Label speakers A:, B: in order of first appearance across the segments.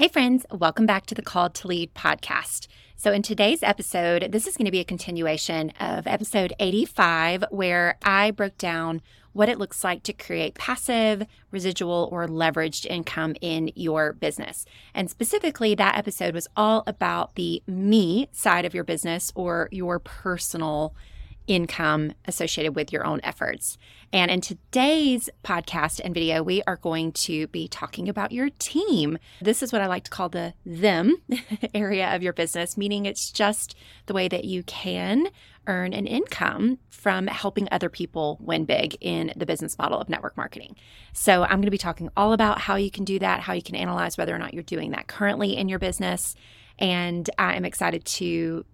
A: Hey, friends, welcome back to the Called to Lead podcast. So, in today's episode, this is going to be a continuation of episode 85, where I broke down what it looks like to create passive, residual, or leveraged income in your business. And specifically, that episode was all about the me side of your business or your personal income associated with your own efforts. And in today's podcast and video, we are going to be talking about your team. This is what I like to call the them area of your business, meaning it's just the way that you can earn an income from helping other people win big in the business model of network marketing. So, I'm going to be talking all about how you can do that, how you can analyze whether or not you're doing that currently in your business. And I am excited to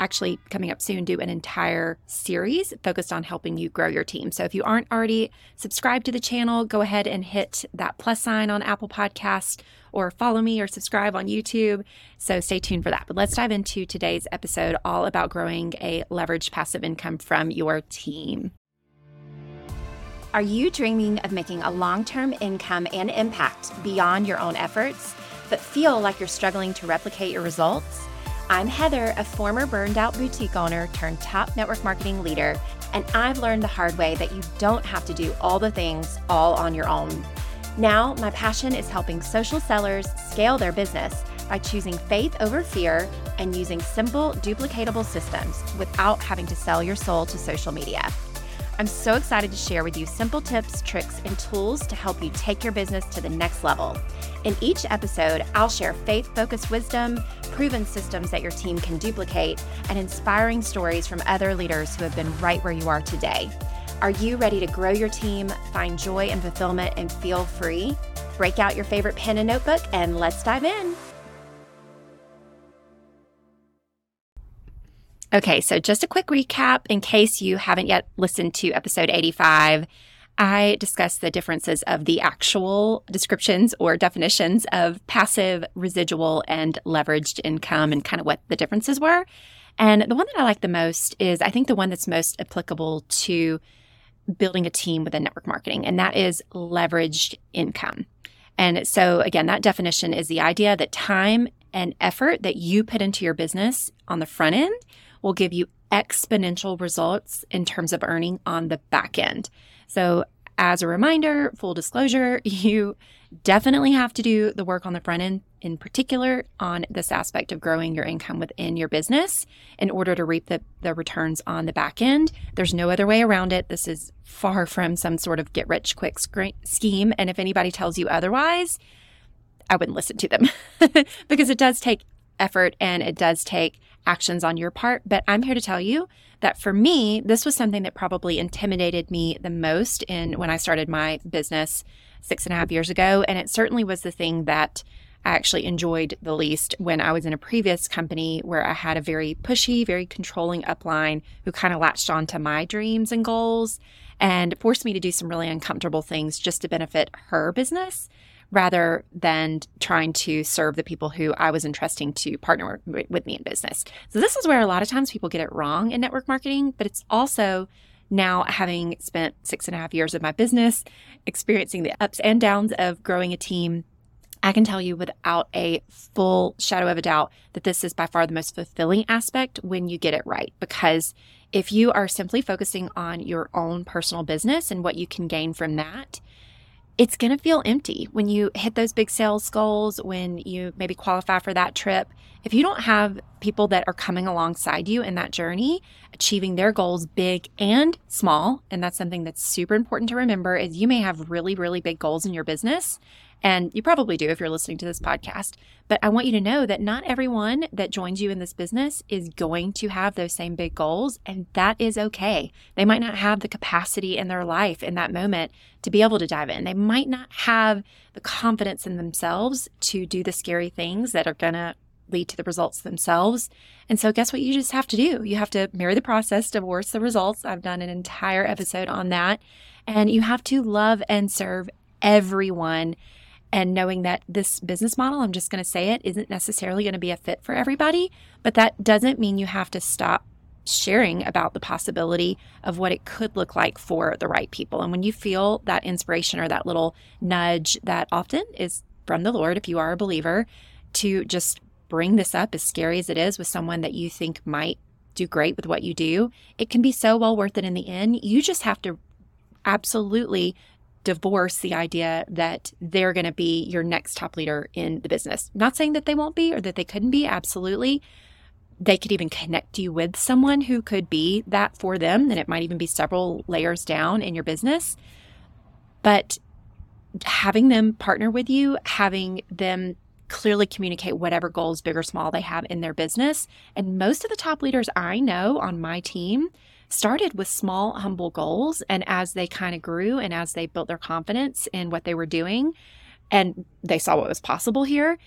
A: actually coming up soon do an entire series focused on helping you grow your team. So if you aren't already subscribed to the channel, go ahead and hit that plus sign on Apple Podcast or follow me or subscribe on YouTube. So stay tuned for that. But let's dive into today's episode all about growing a leveraged passive income from your team. Are you dreaming of making a long term income and impact beyond your own efforts, but feel like you're struggling to replicate your results? I'm Heather, a former burned out boutique owner turned top network marketing leader, and I've learned the hard way that you don't have to do all the things all on your own. Now, my passion is helping social sellers scale their business by choosing faith over fear and using simple, duplicatable systems without having to sell your soul to social media. I'm so excited to share with you simple tips, tricks, and tools to help you take your business to the next level. In each episode, I'll share faith focused wisdom, proven systems that your team can duplicate, and inspiring stories from other leaders who have been right where you are today. Are you ready to grow your team, find joy and fulfillment, and feel free? Break out your favorite pen and notebook, and let's dive in. Okay, so just a quick recap in case you haven't yet listened to episode 85. I discussed the differences of the actual descriptions or definitions of passive, residual, and leveraged income and kind of what the differences were. And the one that I like the most is I think the one that's most applicable to building a team within network marketing, and that is leveraged income. And so, again, that definition is the idea that time and effort that you put into your business on the front end will give you exponential results in terms of earning on the back end. So, as a reminder, full disclosure, you definitely have to do the work on the front end, in particular on this aspect of growing your income within your business in order to reap the, the returns on the back end. There's no other way around it. This is far from some sort of get rich quick scheme. And if anybody tells you otherwise, I wouldn't listen to them because it does take effort and it does take actions on your part. But I'm here to tell you that for me, this was something that probably intimidated me the most in when I started my business six and a half years ago. And it certainly was the thing that I actually enjoyed the least when I was in a previous company where I had a very pushy, very controlling upline who kind of latched on to my dreams and goals and forced me to do some really uncomfortable things just to benefit her business rather than trying to serve the people who I was entrusting to partner with me in business. So, this is where a lot of times people get it wrong in network marketing, but it's also now having spent six and a half years of my business, experiencing the ups and downs of growing a team. I can tell you without a full shadow of a doubt that this is by far the most fulfilling aspect when you get it right. Because if you are simply focusing on your own personal business and what you can gain from that, it's going to feel empty when you hit those big sales goals, when you maybe qualify for that trip. If you don't have people that are coming alongside you in that journey, achieving their goals big and small, and that's something that's super important to remember is you may have really really big goals in your business and you probably do if you're listening to this podcast. But I want you to know that not everyone that joins you in this business is going to have those same big goals. And that is okay. They might not have the capacity in their life in that moment to be able to dive in. They might not have the confidence in themselves to do the scary things that are going to lead to the results themselves. And so, guess what you just have to do? You have to marry the process, divorce the results. I've done an entire episode on that. And you have to love and serve everyone and knowing that this business model, I'm just going to say it, isn't necessarily going to be a fit for everybody, but that doesn't mean you have to stop sharing about the possibility of what it could look like for the right people. And when you feel that inspiration or that little nudge that often is from the Lord if you are a believer to just bring this up, as scary as it is, with someone that you think might do great with what you do. It can be so well worth it in the end. You just have to absolutely divorce the idea that they're going to be your next top leader in the business. Not saying that they won't be or that they couldn't be, absolutely. They could even connect you with someone who could be that for them, and it might even be several layers down in your business. But having them partner with you, having them clearly communicate whatever goals, big or small, they have in their business. And most of the top leaders I know on my team started with small, humble goals. And as they kind of grew and as they built their confidence in what they were doing and they saw what was possible here,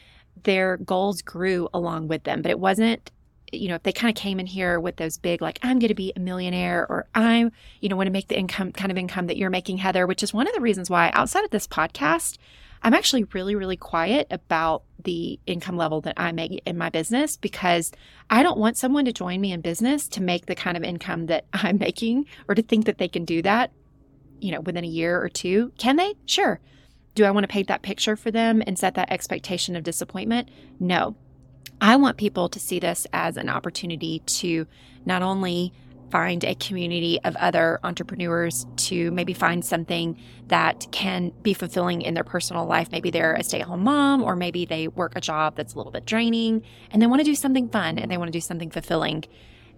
A: their goals grew along with them. But it wasn't you know, if they kind of came in here with those big, like, I'm going to be a millionaire or I'm, you know, want to make the income kind of income that you're making, Heather, which is one of the reasons why outside of this podcast, I'm actually really, really quiet about the income level that I make in my business because I don't want someone to join me in business to make the kind of income that I'm making or to think that they can do that, you know, within a year or two. Can they? Sure. Do I want to paint that picture for them and set that expectation of disappointment? No. I want people to see this as an opportunity to not only find a community of other entrepreneurs to maybe find something that can be fulfilling in their personal life. Maybe they're a stay at home mom, or maybe they work a job that's a little bit draining and they want to do something fun and they want to do something fulfilling.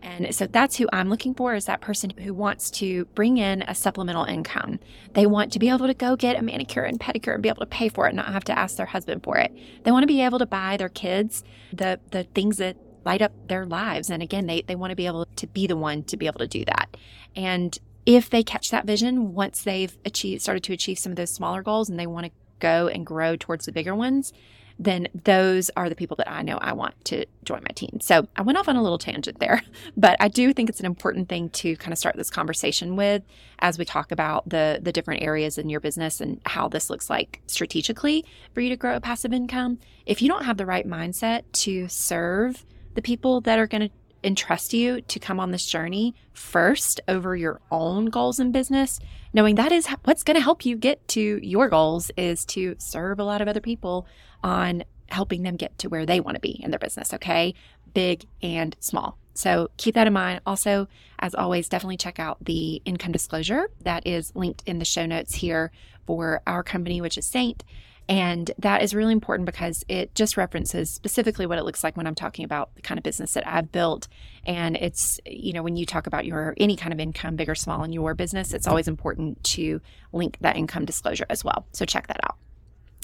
A: And so that's who I'm looking for is that person who wants to bring in a supplemental income. They want to be able to go get a manicure and pedicure and be able to pay for it and not have to ask their husband for it. They want to be able to buy their kids the the things that light up their lives. And again, they, they want to be able to be the one to be able to do that. And if they catch that vision once they've achieved started to achieve some of those smaller goals and they want to go and grow towards the bigger ones, then those are the people that I know I want to join my team. So I went off on a little tangent there, but I do think it's an important thing to kind of start this conversation with as we talk about the the different areas in your business and how this looks like strategically for you to grow a passive income. If you don't have the right mindset to serve the people that are going to entrust you to come on this journey first over your own goals in business, knowing that is what's going to help you get to your goals is to serve a lot of other people on helping them get to where they want to be in their business, okay? Big and small. So keep that in mind. Also, as always, definitely check out the income disclosure that is linked in the show notes here for our company, which is Seint. And that is really important because it just references specifically what it looks like when I'm talking about the kind of business that I've built. And it's, you know, when you talk about your any kind of income, big or small, in your business, it's always important to link that income disclosure as well. So check that out.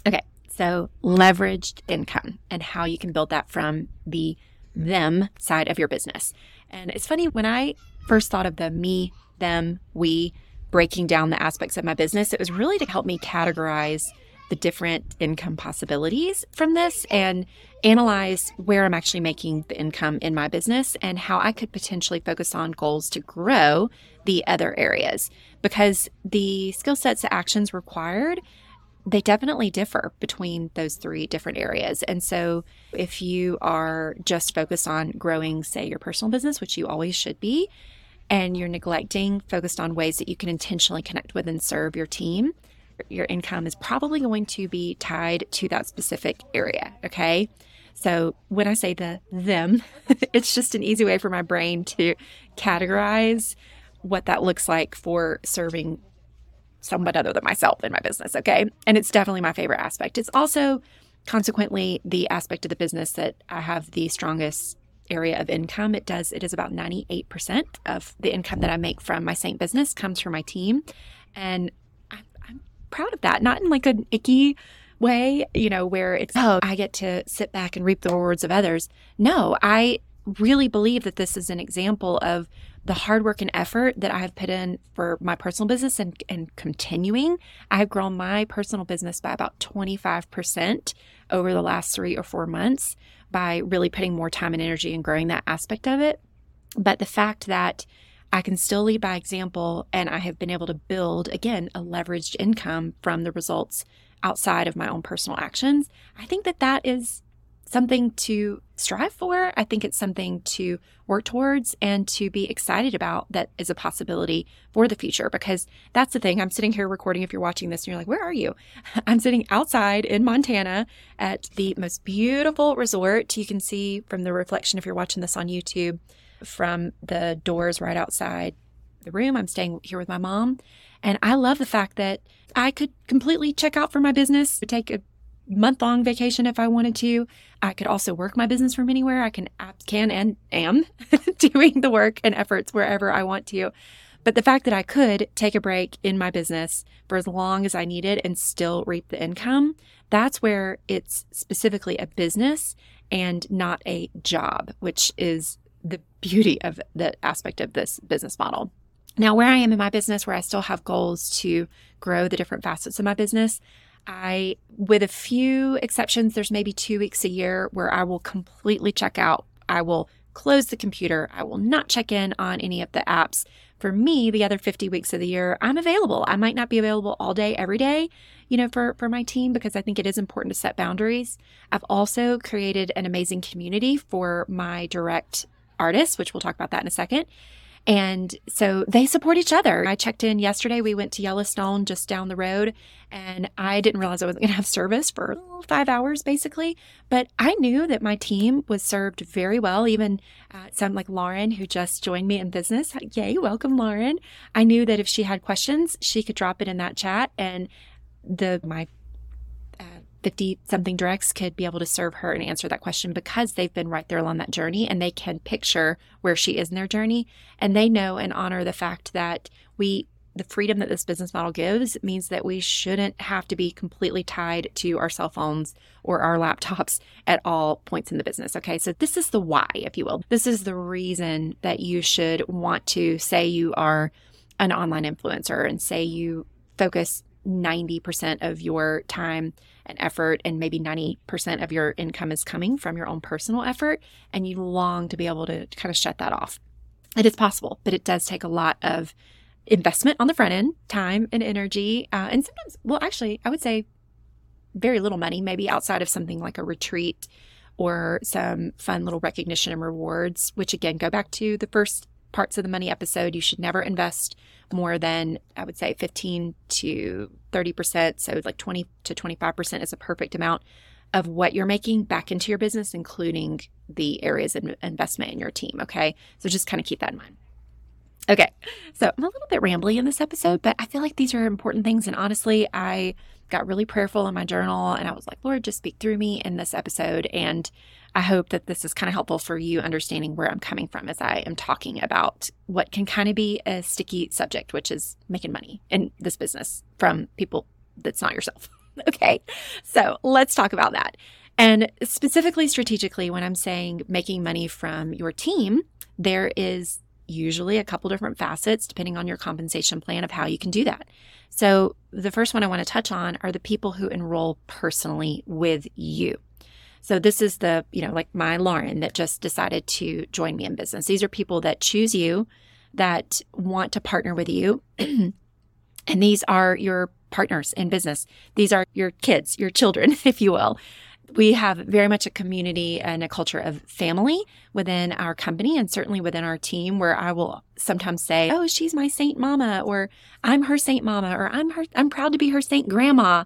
A: Okay. So leveraged income and how you can build that from the them side of your business. And it's funny when I first thought of the me, them, we breaking down the aspects of my business, it was really to help me categorize the different income possibilities from this and analyze where I'm actually making the income in my business and how I could potentially focus on goals to grow the other areas because the skill sets actions required they definitely differ between those three different areas. And so, if you are just focused on growing, say, your personal business, which you always should be, and you're neglecting focused on ways that you can intentionally connect with and serve your team, your income is probably going to be tied to that specific area. Okay. So when I say the them, it's just an easy way for my brain to categorize what that looks like for serving someone other than myself in my business. Okay. And it's definitely my favorite aspect. It's also consequently the aspect of the business that I have the strongest area of income. It does, it is about 98% of the income that I make from my Seint business comes from my team. And proud of that, not in like an icky way, you know, where it's, oh, I get to sit back and reap the rewards of others. No, I really believe that this is an example of the hard work and effort that I have put in for my personal business and, and continuing. I have grown my personal business by about 25% over the last three or four months by really putting more time and energy and growing that aspect of it. But the fact that I can still lead by example, and I have been able to build, again, a leveraged income from the results outside of my own personal actions. I think that that is something to strive for. I think it's something to work towards and to be excited about that is a possibility for the future because that's the thing. I'm sitting here recording. If you're watching this and you're like, where are you? I'm sitting outside in Montana at the most beautiful resort. You can see from the reflection if you're watching this on YouTube from the doors right outside the room. I'm staying here with my mom. And I love the fact that I could completely check out for my business, take a month long vacation if I wanted to. I could also work my business from anywhere. I can can and am doing the work and efforts wherever I want to. But the fact that I could take a break in my business for as long as I needed and still reap the income, that's where it's specifically a business and not a job, which is the beauty of the aspect of this business model. Now, where I am in my business, where I still have goals to grow the different facets of my business, I, with a few exceptions, there's maybe two weeks a year where I will completely check out. I will close the computer. I will not check in on any of the apps. For me, the other 50 weeks of the year, I'm available. I might not be available all day, every day, you know, for, for my team because I think it is important to set boundaries. I've also created an amazing community for my direct artists, which we'll talk about that in a second. And so they support each other. I checked in yesterday. We went to Yellowstone just down the road, and I didn't realize I wasn't going to have service for five hours basically. But I knew that my team was served very well. Even uh, some like Lauren, who just joined me in business. Yay, welcome, Lauren. I knew that if she had questions, she could drop it in that chat, and the my 50 something directs could be able to serve her and answer that question because they've been right there along that journey and they can picture where she is in their journey. And they know and honor the fact that we, the freedom that this business model gives means that we shouldn't have to be completely tied to our cell phones or our laptops at all points in the business. Okay. So this is the why, if you will. This is the reason that you should want to say you are an online influencer and say you focus 90% of your time and effort, and maybe 90% of your income is coming from your own personal effort, and you long to be able to kind of shut that off. It is possible, but it does take a lot of investment on the front end, time and energy. Uh, and sometimes, well, actually, I would say very little money, maybe outside of something like a retreat or some fun little recognition and rewards, which again go back to the first parts of the money episode, you should never invest more than, I would say, 15 to 30%. So, like 20 to 25% is a perfect amount of what you're making back into your business, including the areas of investment in your team. Okay. So, just kind of keep that in mind. Okay. So, I'm a little bit rambly in this episode, but I feel like these are important things. And honestly, I got really prayerful in my journal and I was like, Lord, just speak through me in this episode. And I hope that this is kind of helpful for you understanding where I'm coming from as I am talking about what can kind of be a sticky subject, which is making money in this business from people that's not yourself. okay. So let's talk about that. And specifically, strategically, when I'm saying making money from your team, there is usually a couple different facets depending on your compensation plan of how you can do that. So, the first one I want to touch on are the people who enroll personally with you. So this is the, you know, like my Lauren that just decided to join me in business. These are people that choose you, that want to partner with you. and these are your partners in business. These are your kids, your children, if you will. We have very much a community and a culture of family within our company and certainly within our team where I will sometimes say, "Oh, she's my Seint mama," or "I'm her Seint mama," or "I'm her I'm proud to be her Seint grandma."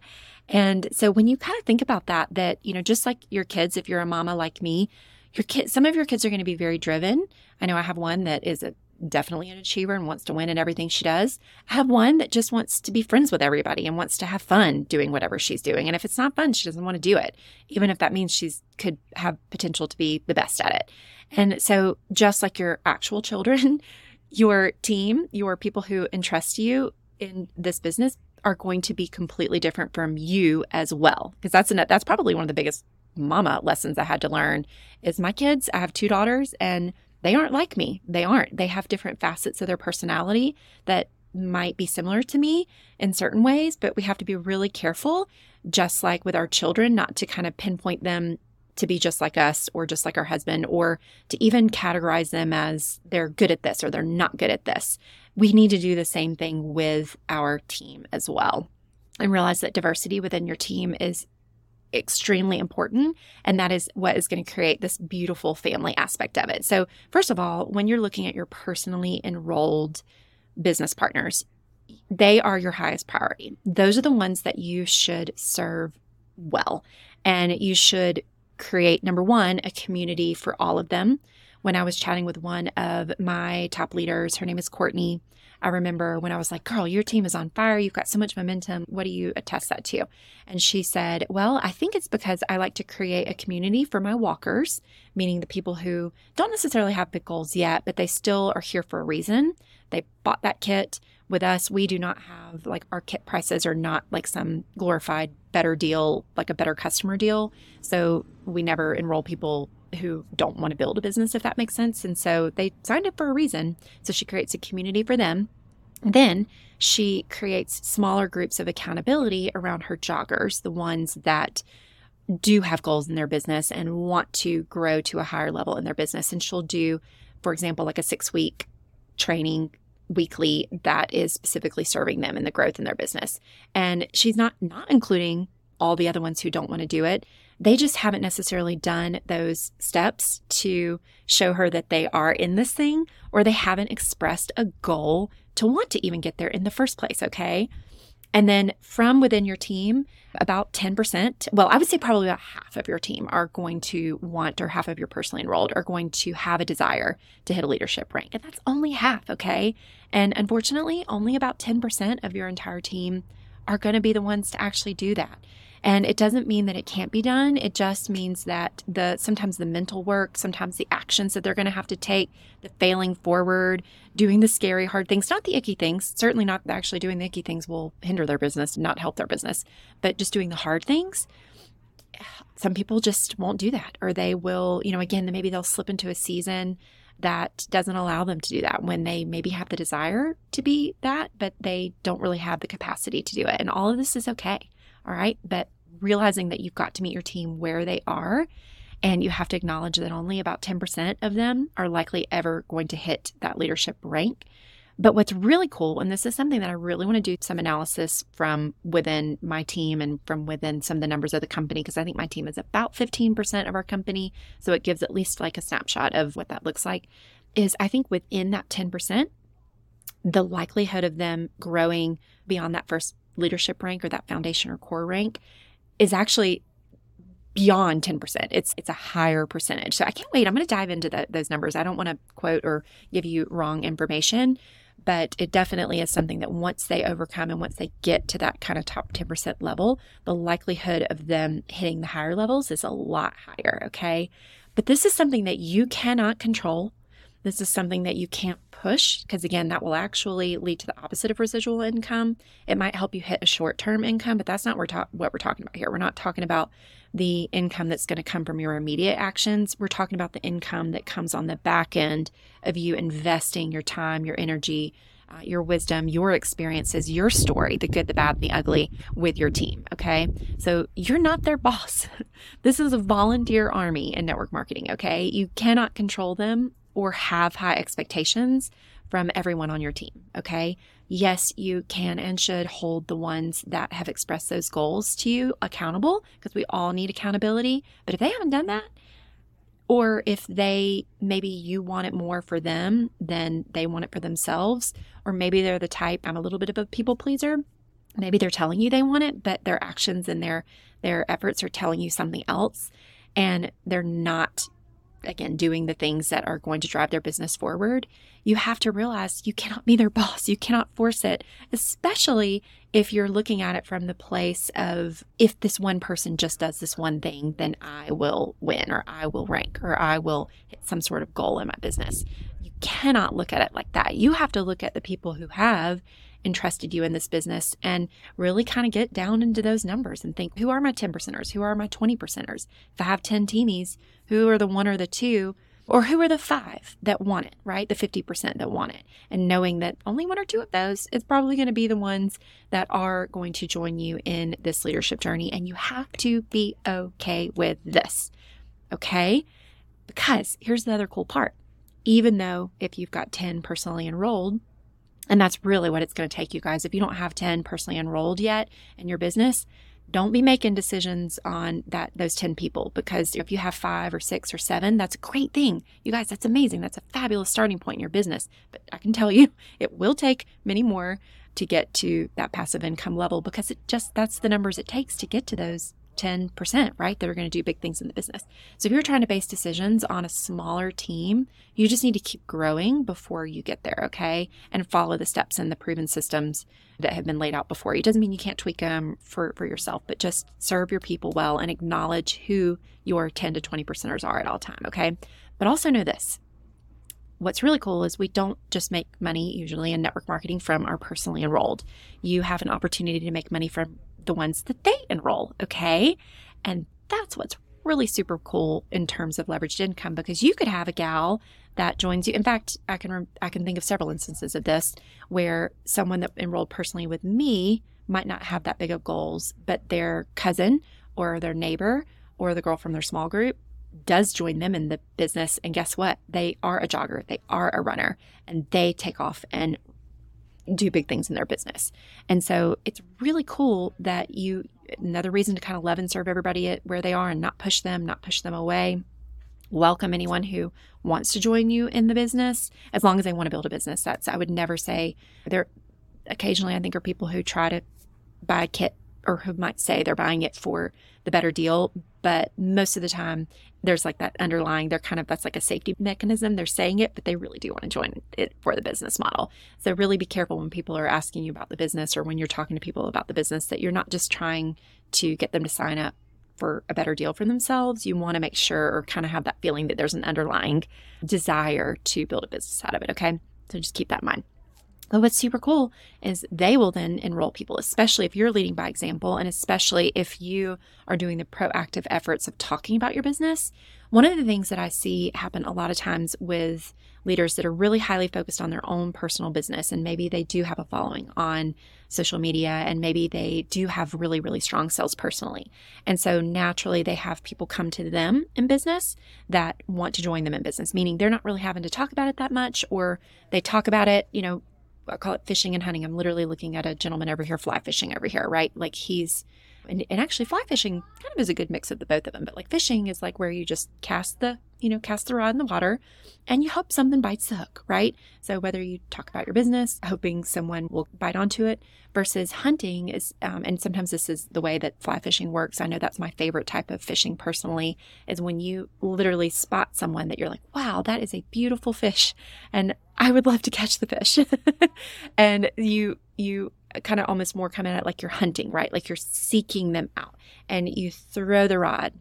A: And so when you kind of think about that, that, you know, just like your kids, if you're a mama like me, your kids, some of your kids are going to be very driven. I know I have one that is a, definitely an achiever and wants to win in everything she does. I have one that just wants to be friends with everybody and wants to have fun doing whatever she's doing. And if it's not fun, she doesn't want to do it, even if that means she's could have potential to be the best at it. And so just like your actual children, your team, your people who entrust you in this business are going to be completely different from you as well. Because that's an, that's probably one of the biggest mama lessons I had to learn is my kids, I have two daughters and they aren't like me. They aren't. They have different facets of their personality that might be similar to me in certain ways, but we have to be really careful, just like with our children, not to kind of pinpoint them to be just like us or just like our husband or to even categorize them as they're good at this or they're not good at this we need to do the same thing with our team as well and realize that diversity within your team is extremely important. And that is what is going to create this beautiful family aspect of it. So, first of all, when you're looking at your personally enrolled business partners, they are your highest priority. Those are the ones that you should serve well. And you should create, number one, a community for all of them. When I was chatting with one of my top leaders, her name is Courtney. I remember when I was like, girl, your team is on fire. You've got so much momentum. What do you attest that to? And she said, well, I think it's because I like to create a community for my walkers, meaning the people who don't necessarily have big goals yet, but they still are here for a reason. They bought that kit. With us, we do not have like our kit prices are not like some glorified better deal, like a better customer deal. So we never enroll people who don't want to build a business, if that makes sense. And so they signed up for a reason. So she creates a community for them. Then she creates smaller groups of accountability around her joggers, the ones that do have goals in their business and want to grow to a higher level in their business. And she'll do, for example, like a six week training weekly that is specifically serving them in the growth in their business. And she's not not including all the other ones who don't want to do it. They just haven't necessarily done those steps to show her that they are in this thing or they haven't expressed a goal to want to even get there in the first place, okay? And then from within your team, about 10%, well, I would say probably about half of your team are going to want, or half of your personally enrolled are going to have a desire to hit a leadership rank. And that's only half, okay? And unfortunately, only about 10% of your entire team are going to be the ones to actually do that. And it doesn't mean that it can't be done. It just means that the sometimes the mental work, sometimes the actions that they're going to have to take, the failing forward, doing the scary hard things, not the icky things. Certainly not actually doing the icky things will hinder their business, not help their business, but just doing the hard things. Some people just won't do that or they will, you know, again, maybe they'll slip into a season that doesn't allow them to do that when they maybe have the desire to be that, but they don't really have the capacity to do it. And all of this is okay. All right. But realizing that you've got to meet your team where they are. And you have to acknowledge that only about 10% of them are likely ever going to hit that leadership rank. But what's really cool, and this is something that I really want to do some analysis from within my team and from within some of the numbers of the company, because I think my team is about 15% of our company. So it gives at least like a snapshot of what that looks like. Is I think within that 10%, the likelihood of them growing beyond that first leadership rank or that foundation or core rank is actually beyond 10%. It's it's a higher percentage. So I can't wait. I'm going to dive into the, those numbers. I don't want to quote or give you wrong information, but it definitely is something that once they overcome and once they get to that kind of top 10% level, the likelihood of them hitting the higher levels is a lot higher, okay? But this is something that you cannot control. This is something that you can't push because, again, that will actually lead to the opposite of residual income. It might help you hit a short term income, but that's not what we're, ta- what we're talking about here. We're not talking about the income that's going to come from your immediate actions. We're talking about the income that comes on the back end of you investing your time, your energy, uh, your wisdom, your experiences, your story, the good, the bad, the ugly with your team. Okay. So you're not their boss. this is a volunteer army in network marketing. Okay. You cannot control them or have high expectations from everyone on your team. Okay. Yes, you can and should hold the ones that have expressed those goals to you accountable because we all need accountability. But if they haven't done that, or if they maybe you want it more for them than they want it for themselves, or maybe they're the type, I'm a little bit of a people pleaser. Maybe they're telling you they want it, but their actions and their their efforts are telling you something else and they're not again, doing the things that are going to drive their business forward, you have to realize you cannot be their boss. You cannot force it, especially if you're looking at it from the place of if this one person just does this one thing, then I will win or I will rank or I will hit some sort of goal in my business. You cannot look at it like that. You have to look at the people who have entrusted you in this business and really kind of get down into those numbers and think who are my 10 percenters? Who are my 20 percenters? If I have 10 teamies, who are the one or the two? Or who are the five that want it, right? The 50% that want it. And knowing that only one or two of those is probably going to be the ones that are going to join you in this leadership journey. And you have to be okay with this. Okay? Because here's the other cool part. Even though if you've got 10 personally enrolled, and that's really what it's going to take you guys. If you don't have 10 personally enrolled yet in your business, don't be making decisions on that those 10 people because if you have five or six or seven that's a great thing. You guys that's amazing. That's a fabulous starting point in your business. But i can tell you it will take many more to get to that passive income level because it just that's the numbers it takes to get to those 10%, right? That are going to do big things in the business. So if you're trying to base decisions on a smaller team, you just need to keep growing before you get there, okay? And follow the steps and the proven systems that have been laid out before you. It doesn't mean you can't tweak them for, for yourself, but just serve your people well and acknowledge who your 10 to 20 percenters are at all time, okay? But also know this. What's really cool is we don't just make money usually in network marketing from our personally enrolled. You have an opportunity to make money from the ones that they enroll, okay? And that's what's really super cool in terms of leveraged income because you could have a gal that joins you. In fact, I can I can think of several instances of this where someone that enrolled personally with me might not have that big of goals, but their cousin or their neighbor or the girl from their small group does join them in the business. And guess what? They are a jogger, they are a runner, and they take off and do big things in their business. And so it's really cool that you, another reason to kind of love and serve everybody at where they are and not push them, not push them away welcome anyone who wants to join you in the business as long as they want to build a business. That's, I would never say there occasionally I think are people who try to buy a kit or who might say they're buying it for the better deal. But most of the time, there's like that underlying, they're kind of, that's like a safety mechanism. They're saying it, but they really do want to join it for the business model. So really be careful when people are asking you about the business or when you're talking to people about the business that you're not just trying to get them to sign up for a better deal for themselves, you want to make sure or kind of have that feeling that there's an underlying desire to build a business out of it. Okay. So just keep that in mind. Oh, but what's super cool is they will then enroll people, especially if you're leading by example, and especially if you are doing the proactive efforts of talking about your business. One of the things that I see happen a lot of times with leaders that are really highly focused on their own personal business, and maybe they do have a following on social media, and maybe they do have really, really strong sales personally. And so naturally, they have people come to them in business that want to join them in business, meaning they're not really having to talk about it that much, or they talk about it, you know, I call it fishing and hunting. I'm literally looking at a gentleman over here fly fishing over here, right? Like he's and, and actually fly fishing kind of is a good mix of the both of them. But like fishing is like where you just cast the you know, cast the rod in the water and you hope something bites the hook, right? So whether you talk about your business, hoping someone will bite onto it versus hunting is, um, and sometimes this is the way that fly fishing works. I know that's my favorite type of fishing personally is when you literally spot someone that you're like, wow, that is a beautiful fish. And I would love to catch the fish. and you, you kind of almost more come at it like you're hunting, right? Like you're seeking them out and you throw the rod.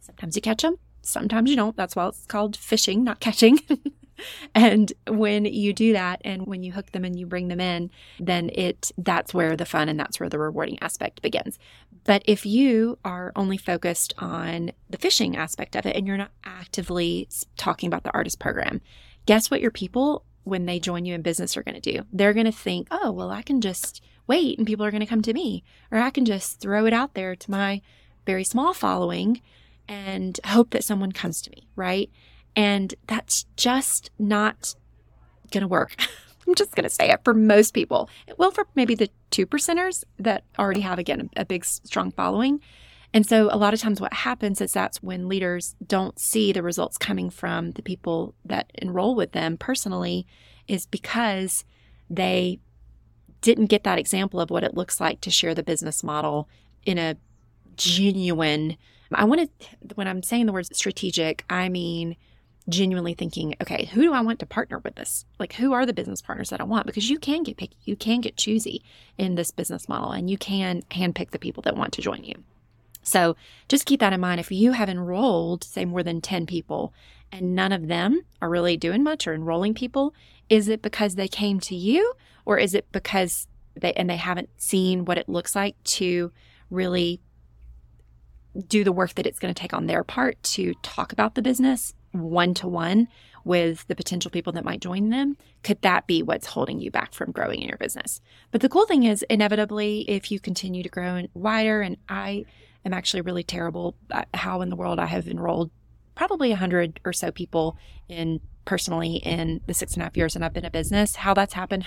A: Sometimes you catch them, sometimes you don't. That's why it's called fishing, not catching. and when you do that and when you hook them and you bring them in, then it that's where the fun and that's where the rewarding aspect begins. But if you are only focused on the fishing aspect of it and you're not actively talking about the artist program, guess what your people when they join you in business are going to do? They're going to think, "Oh, well, I can just wait and people are going to come to me or I can just throw it out there to my very small following and hope that someone comes to me, right? And that's just not going to work. I'm just going to say it for most people. It will for maybe the two percenters that already have, again, a big, strong following. And so a lot of times what happens is that's when leaders don't see the results coming from the people that enroll with them personally, is because they didn't get that example of what it looks like to share the business model in a genuine I want to, when I'm saying the word strategic, I mean genuinely thinking, okay, who do I want to partner with this? Like, who are the business partners that I want? Because you can get picky, you can get choosy in this business model, and you can handpick the people that want to join you. So just keep that in mind. If you have enrolled, say, more than 10 people, and none of them are really doing much or enrolling people, is it because they came to you, or is it because they and they haven't seen what it looks like to really do the work that it's going to take on their part to talk about the business one to one with the potential people that might join them, could that be what's holding you back from growing in your business? But the cool thing is, inevitably, if you continue to grow wider, and I am actually really terrible at how in the world I have enrolled probably a hundred or so people in personally in the six and a half years that I've been a business. How that's happened,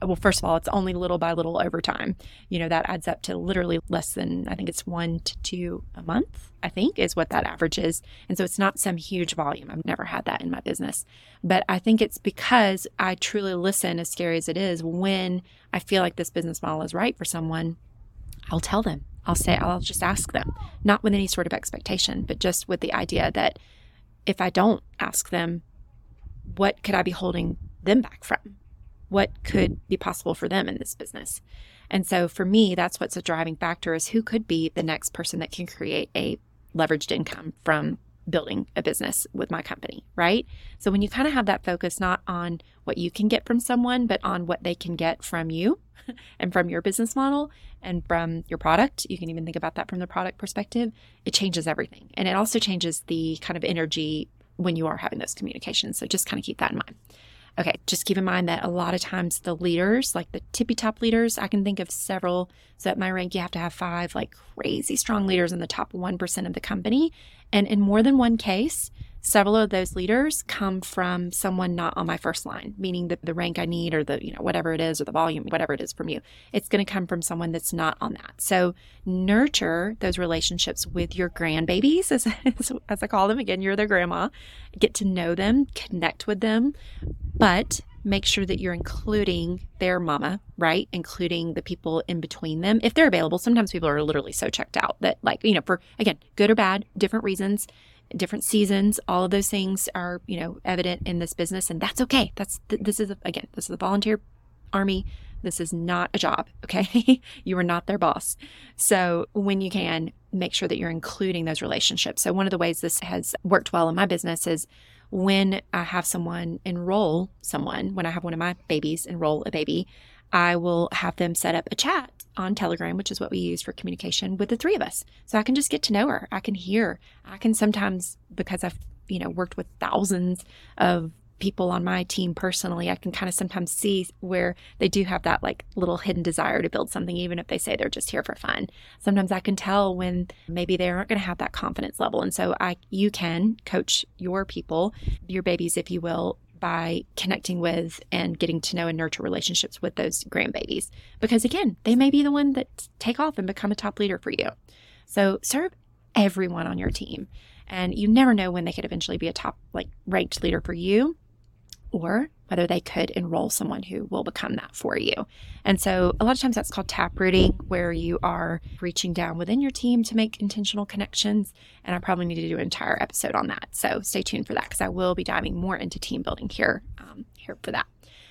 A: well, first of all, it's only little by little over time. You know, that adds up to literally less than, I think it's one to two a month, I think is what that average is. And so it's not some huge volume. I've never had that in my business. But I think it's because I truly listen, as scary as it is, when I feel like this business model is right for someone, I'll tell them. I'll say, I'll just ask them, not with any sort of expectation, but just with the idea that if I don't ask them, what could I be holding them back from? What could be possible for them in this business? And so for me, that's what's a driving factor is who could be the next person that can create a leveraged income from building a business with my company, right? So when you kind of have that focus not on what you can get from someone, but on what they can get from you and from your business model and from your product, you can even think about that from the product perspective, it changes everything. And it also changes the kind of energy when you are having those communications. So just kind of keep that in mind. Okay, just keep in mind that a lot of times the leaders, like the tippy top leaders, I can think of several. So at my rank, you have to have five like crazy strong leaders in the top 1% of the company. And in more than one case, several of those leaders come from someone not on my first line, meaning the, the rank I need or the, you know, whatever it is or the volume, whatever it is from you. It's going to come from someone that's not on that. So nurture those relationships with your grandbabies, as, as, as I call them. Again, you're their grandma. Get to know them, connect with them, but make sure that you're including their mama, right? Including the people in between them if they're available. Sometimes people are literally so checked out that, like, you know, for again, good or bad, different reasons different seasons. All of those things are you know evident in this business and that's okay. That's this is again this is the volunteer army. This is not a job okay? You are not their boss. So when you can make sure that you're including those relationships. So one of the ways this has worked well in my business is when i have someone enroll someone when i have one of my babies enroll a baby I will have them set up a chat on Telegram, which is what we use for communication with the three of us. So I can just get to know her. I can hear. I can sometimes, because I've, you know, worked with thousands of people on my team personally, I can kind of sometimes see where they do have that like little hidden desire to build something, even if they say they're just here for fun. Sometimes I can tell when maybe they aren't going to have that confidence level. And so I, you can coach your people, your babies, if you will, by connecting with and getting to know and nurture relationships with those grandbabies. Because again, they may be the one that take off and become a top leader for you. So serve everyone on your team. And you never know when they could eventually be a top like ranked leader for you or whether they could enroll someone who will become that for you. And so a lot of times that's called tap rooting, where you are reaching down within your team to make intentional connections. And I probably need to do an entire episode on that. So stay tuned for that because I will be diving more into team building here, um, here for that.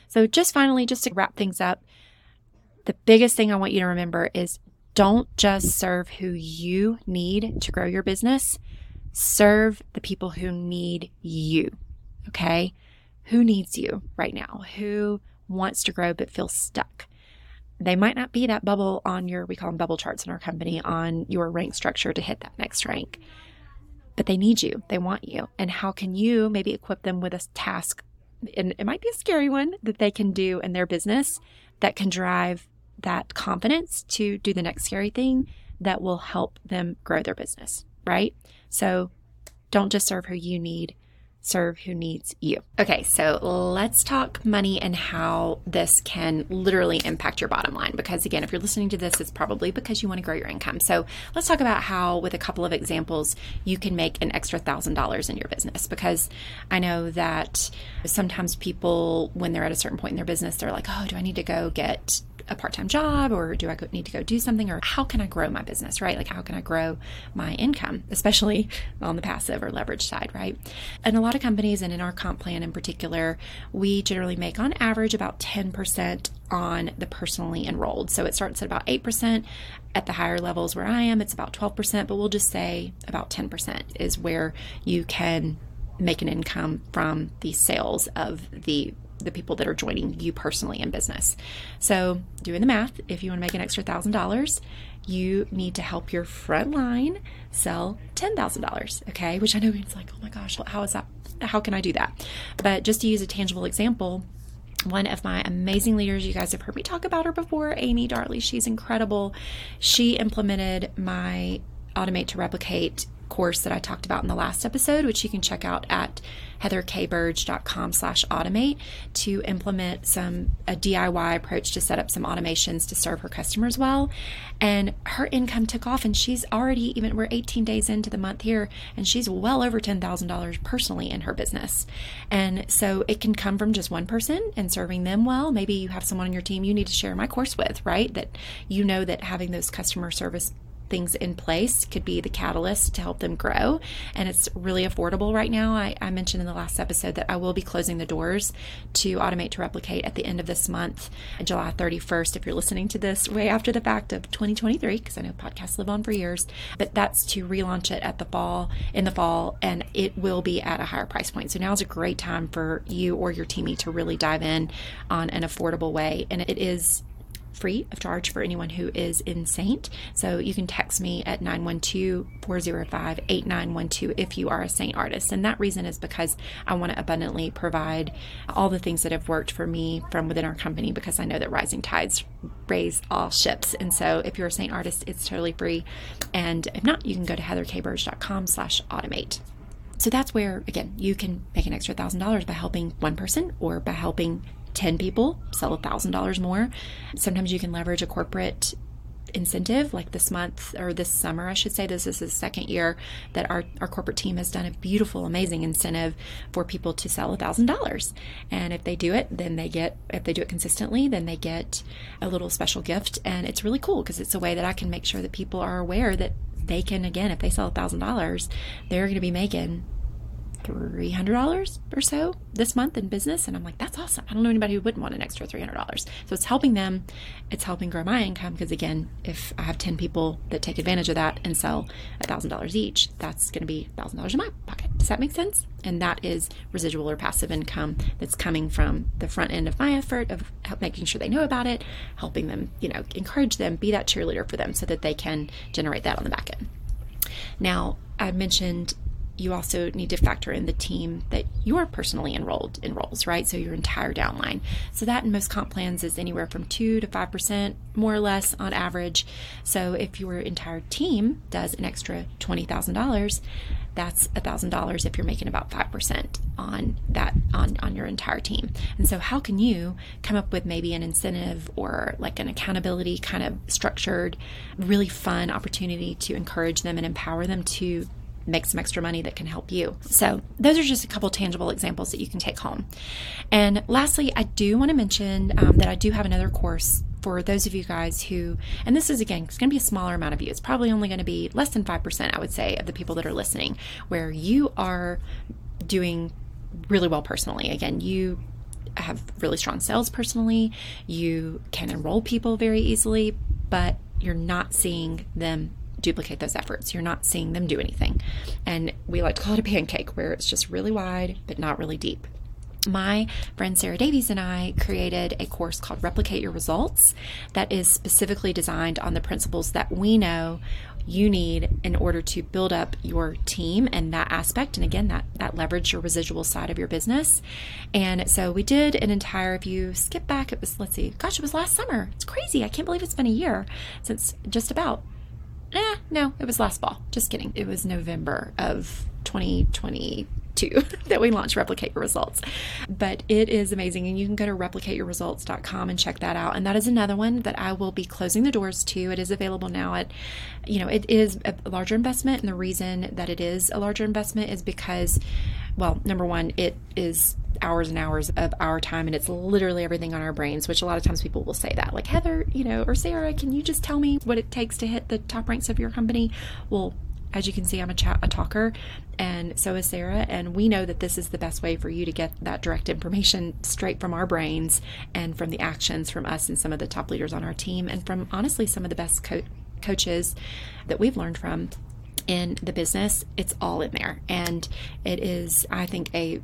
A: So just finally, just to wrap things up, the biggest thing I want you to remember is don't just serve who you need to grow your business, serve the people who need you. Okay who needs you right now? Who wants to grow but feels stuck? They might not be that bubble on your, we call them bubble charts in our company, on your rank structure to hit that next rank. But they need you, they want you. And how can you maybe equip them with a task? And it might be a scary one that they can do in their business that can drive that confidence to do the next scary thing that will help them grow their business, right? So don't just serve who you need, serve who needs you. Okay, so let's talk money and how this can literally impact your bottom line. Because again, if you're listening to this, it's probably because you want to grow your income. So let's talk about how, with a couple of examples, you can make an extra thousand dollars in your business. Because I know that sometimes people, when they're at a certain point in their business, they're like, oh, do I need to go get a part-time job or do I need to go do something or how can I grow my business, right? Like how can I grow my income, especially on the passive or leverage side, right? And a lot of companies and in our comp plan in particular, we generally make on average about 10% on the personally enrolled. So it starts at about 8%. At the higher levels where I am, it's about 12%, but we'll just say about 10% is where you can make an income from the sales of the the people that are joining you personally in business. So, doing the math, if you want to make an extra $1,000, you need to help your front line sell $10,000, okay? Which I know it's like, oh my gosh, how is that? How can I do that? But just to use a tangible example, one of my amazing leaders, you guys have heard me talk about her before, Amy Dartley. She's incredible. She implemented my automate to replicate course that I talked about in the last episode, which you can check out at heatherkburge.com slash automate to implement some a DIY approach to set up some automations to serve her customers well. And her income took off and she's already even we're 18 days into the month here and she's well over $10,000 personally in her business. And so it can come from just one person and serving them well. Maybe you have someone on your team you need to share my course with, right? That you know that having those customer service things in place could be the catalyst to help them grow. And it's really affordable right now. I, I, mentioned in the last episode that I will be closing the doors to Automate to Replicate at the end of this month, July 31st, if you're listening to this way after the fact of 2023, because I know podcasts live on for years. But that's to relaunch it at the fall, in the fall, and it will be at a higher price point. So now is a great time for you or your teamie to really dive in on an affordable way. And it is free of charge for anyone who is in Seint. So you can text me at 912 405 8912 if you are a Seint artist. And that reason is because I want to abundantly provide all the things that have worked for me from within our company because I know that rising tides raise all ships. And so if you're a Seint artist, it's totally free. And if not, you can go to heatherkburge.com slash automate. So that's where, again, you can make an extra thousand dollars by helping one person or by helping 10 people sell $1,000 more. Sometimes you can leverage a corporate incentive like this month or this summer i should say. This is the second year that our, our corporate team has done a beautiful amazing incentive for people to sell a thousand dollars. And if they do it then they get if they do it consistently then they get a little special gift. And it's really cool because it's a way that i can make sure that people are aware that they can again if they sell a thousand dollars they're going to be making $300 or so this month in business. And I'm like, that's awesome. I don't know anybody who wouldn't want an extra $300. So it's helping them. It's helping grow my income because, again, if I have 10 people that take advantage of that and sell $1,000 each, that's going to be $1,000 in my pocket. Does that make sense? And that is residual or passive income that's coming from the front end of my effort of making sure they know about it, helping them, you know, encourage them, be that cheerleader for them so that they can generate that on the back end. Now, I mentioned you also need to factor in the team that you're personally enrolled in. enrolls, right? So your entire downline. So that in most comp plans is anywhere from two to five percent, more or less on average. So if your entire team does an extra twenty thousand dollars, that's a thousand dollars if you're making about five percent on that on on your entire team. And so how can you come up with maybe an incentive or like an accountability kind of structured, really fun opportunity to encourage them and empower them to make some extra money that can help you. So, those are just a couple tangible examples that you can take home. And lastly, I do want to mention um, that I do have another course for those of you guys who, and this is again, it's going to be a smaller amount of you. It's probably only going to be less than 5%, I would say, of the people that are listening, where you are doing really well personally. Again, you have really strong sales personally, you can enroll people very easily, but you're not seeing them duplicate those efforts. You're not seeing them do anything. And we like to call it a pancake where it's just really wide but not really deep. My friend Sarah Davies and I created a course called Replicate Your Results that is specifically designed on the principles that we know you need in order to build up your team and that aspect and again that that leverage your residual side of your business and so we did an entire if you skip back it was let's see gosh it was last summer it's crazy i can't believe it's been a year since just about Eh, no, it was last fall. Just kidding. It was November of 2022 that we launched Replicate Your Results. But it is amazing. And you can go to replicateyourresults.com and check that out. And that is another one that I will be closing the doors to. It is available now at, you know, it is a larger investment. And the reason that it is a larger investment is because, well, number one, it is hours and hours of our time and it's literally everything on our brains which a lot of times people will say that like heather you know or sarah can you just tell me what it takes to hit the top ranks of your company well as you can see i'm a chat a talker and so is sarah and we know that this is the best way for you to get that direct information straight from our brains and from the actions from us and some of the top leaders on our team and from honestly some of the best co- coaches that we've learned from in the business, it's all in there. And it is, I think, a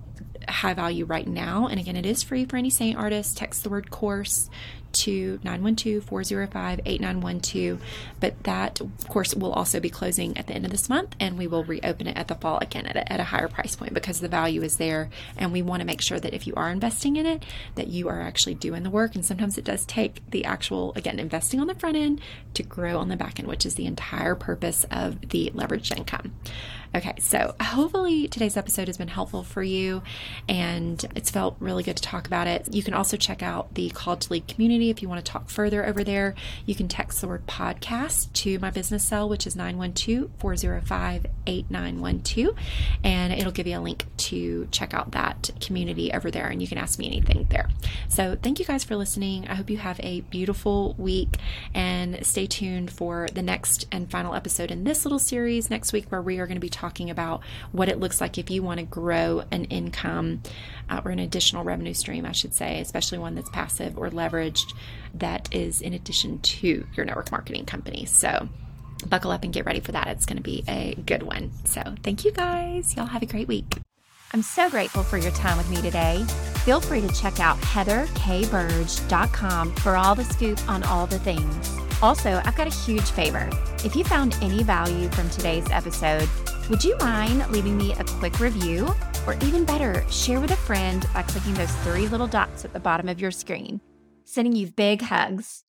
A: high value right now. And again, it is free for any Seint artist. Text the word course to 912 405 8912. But that, course, will also be closing at the end of this month and we will reopen it at the fall again at a, at a higher price point because the value is there. And we want to make sure that if you are investing in it, that you are actually doing the work. And sometimes it does take the actual, again, investing on the front end to grow on the back end, which is the entire purpose of the leveraged income. Okay, so hopefully today's episode has been helpful for you and it's felt really good to talk about it. You can also check out the Called to Lead community if you want to talk further over there. You can text the word podcast to my business cell, which is 912 405 8912, and it'll give you a link to check out that community over there and you can ask me anything there. So, thank you guys for listening. I hope you have a beautiful week and stay tuned for the next and final episode in this little series next week where we are going to be talking about what it looks like if you want to grow an income uh, or an additional revenue stream, I should say, especially one that's passive or leveraged that is in addition to your network marketing company. So, buckle up and get ready for that. It's going to be a good one. So, thank you guys. Y'all have a great week.
B: I'm so grateful for your time with me today. Feel free to check out heatherkburge.com for all the scoop on all the things. Also, I've got a huge favor. If you found any value from today's episode, would you mind leaving me a quick review? Or even better, share with a friend by clicking those three little dots at the bottom of your screen. Sending you big hugs.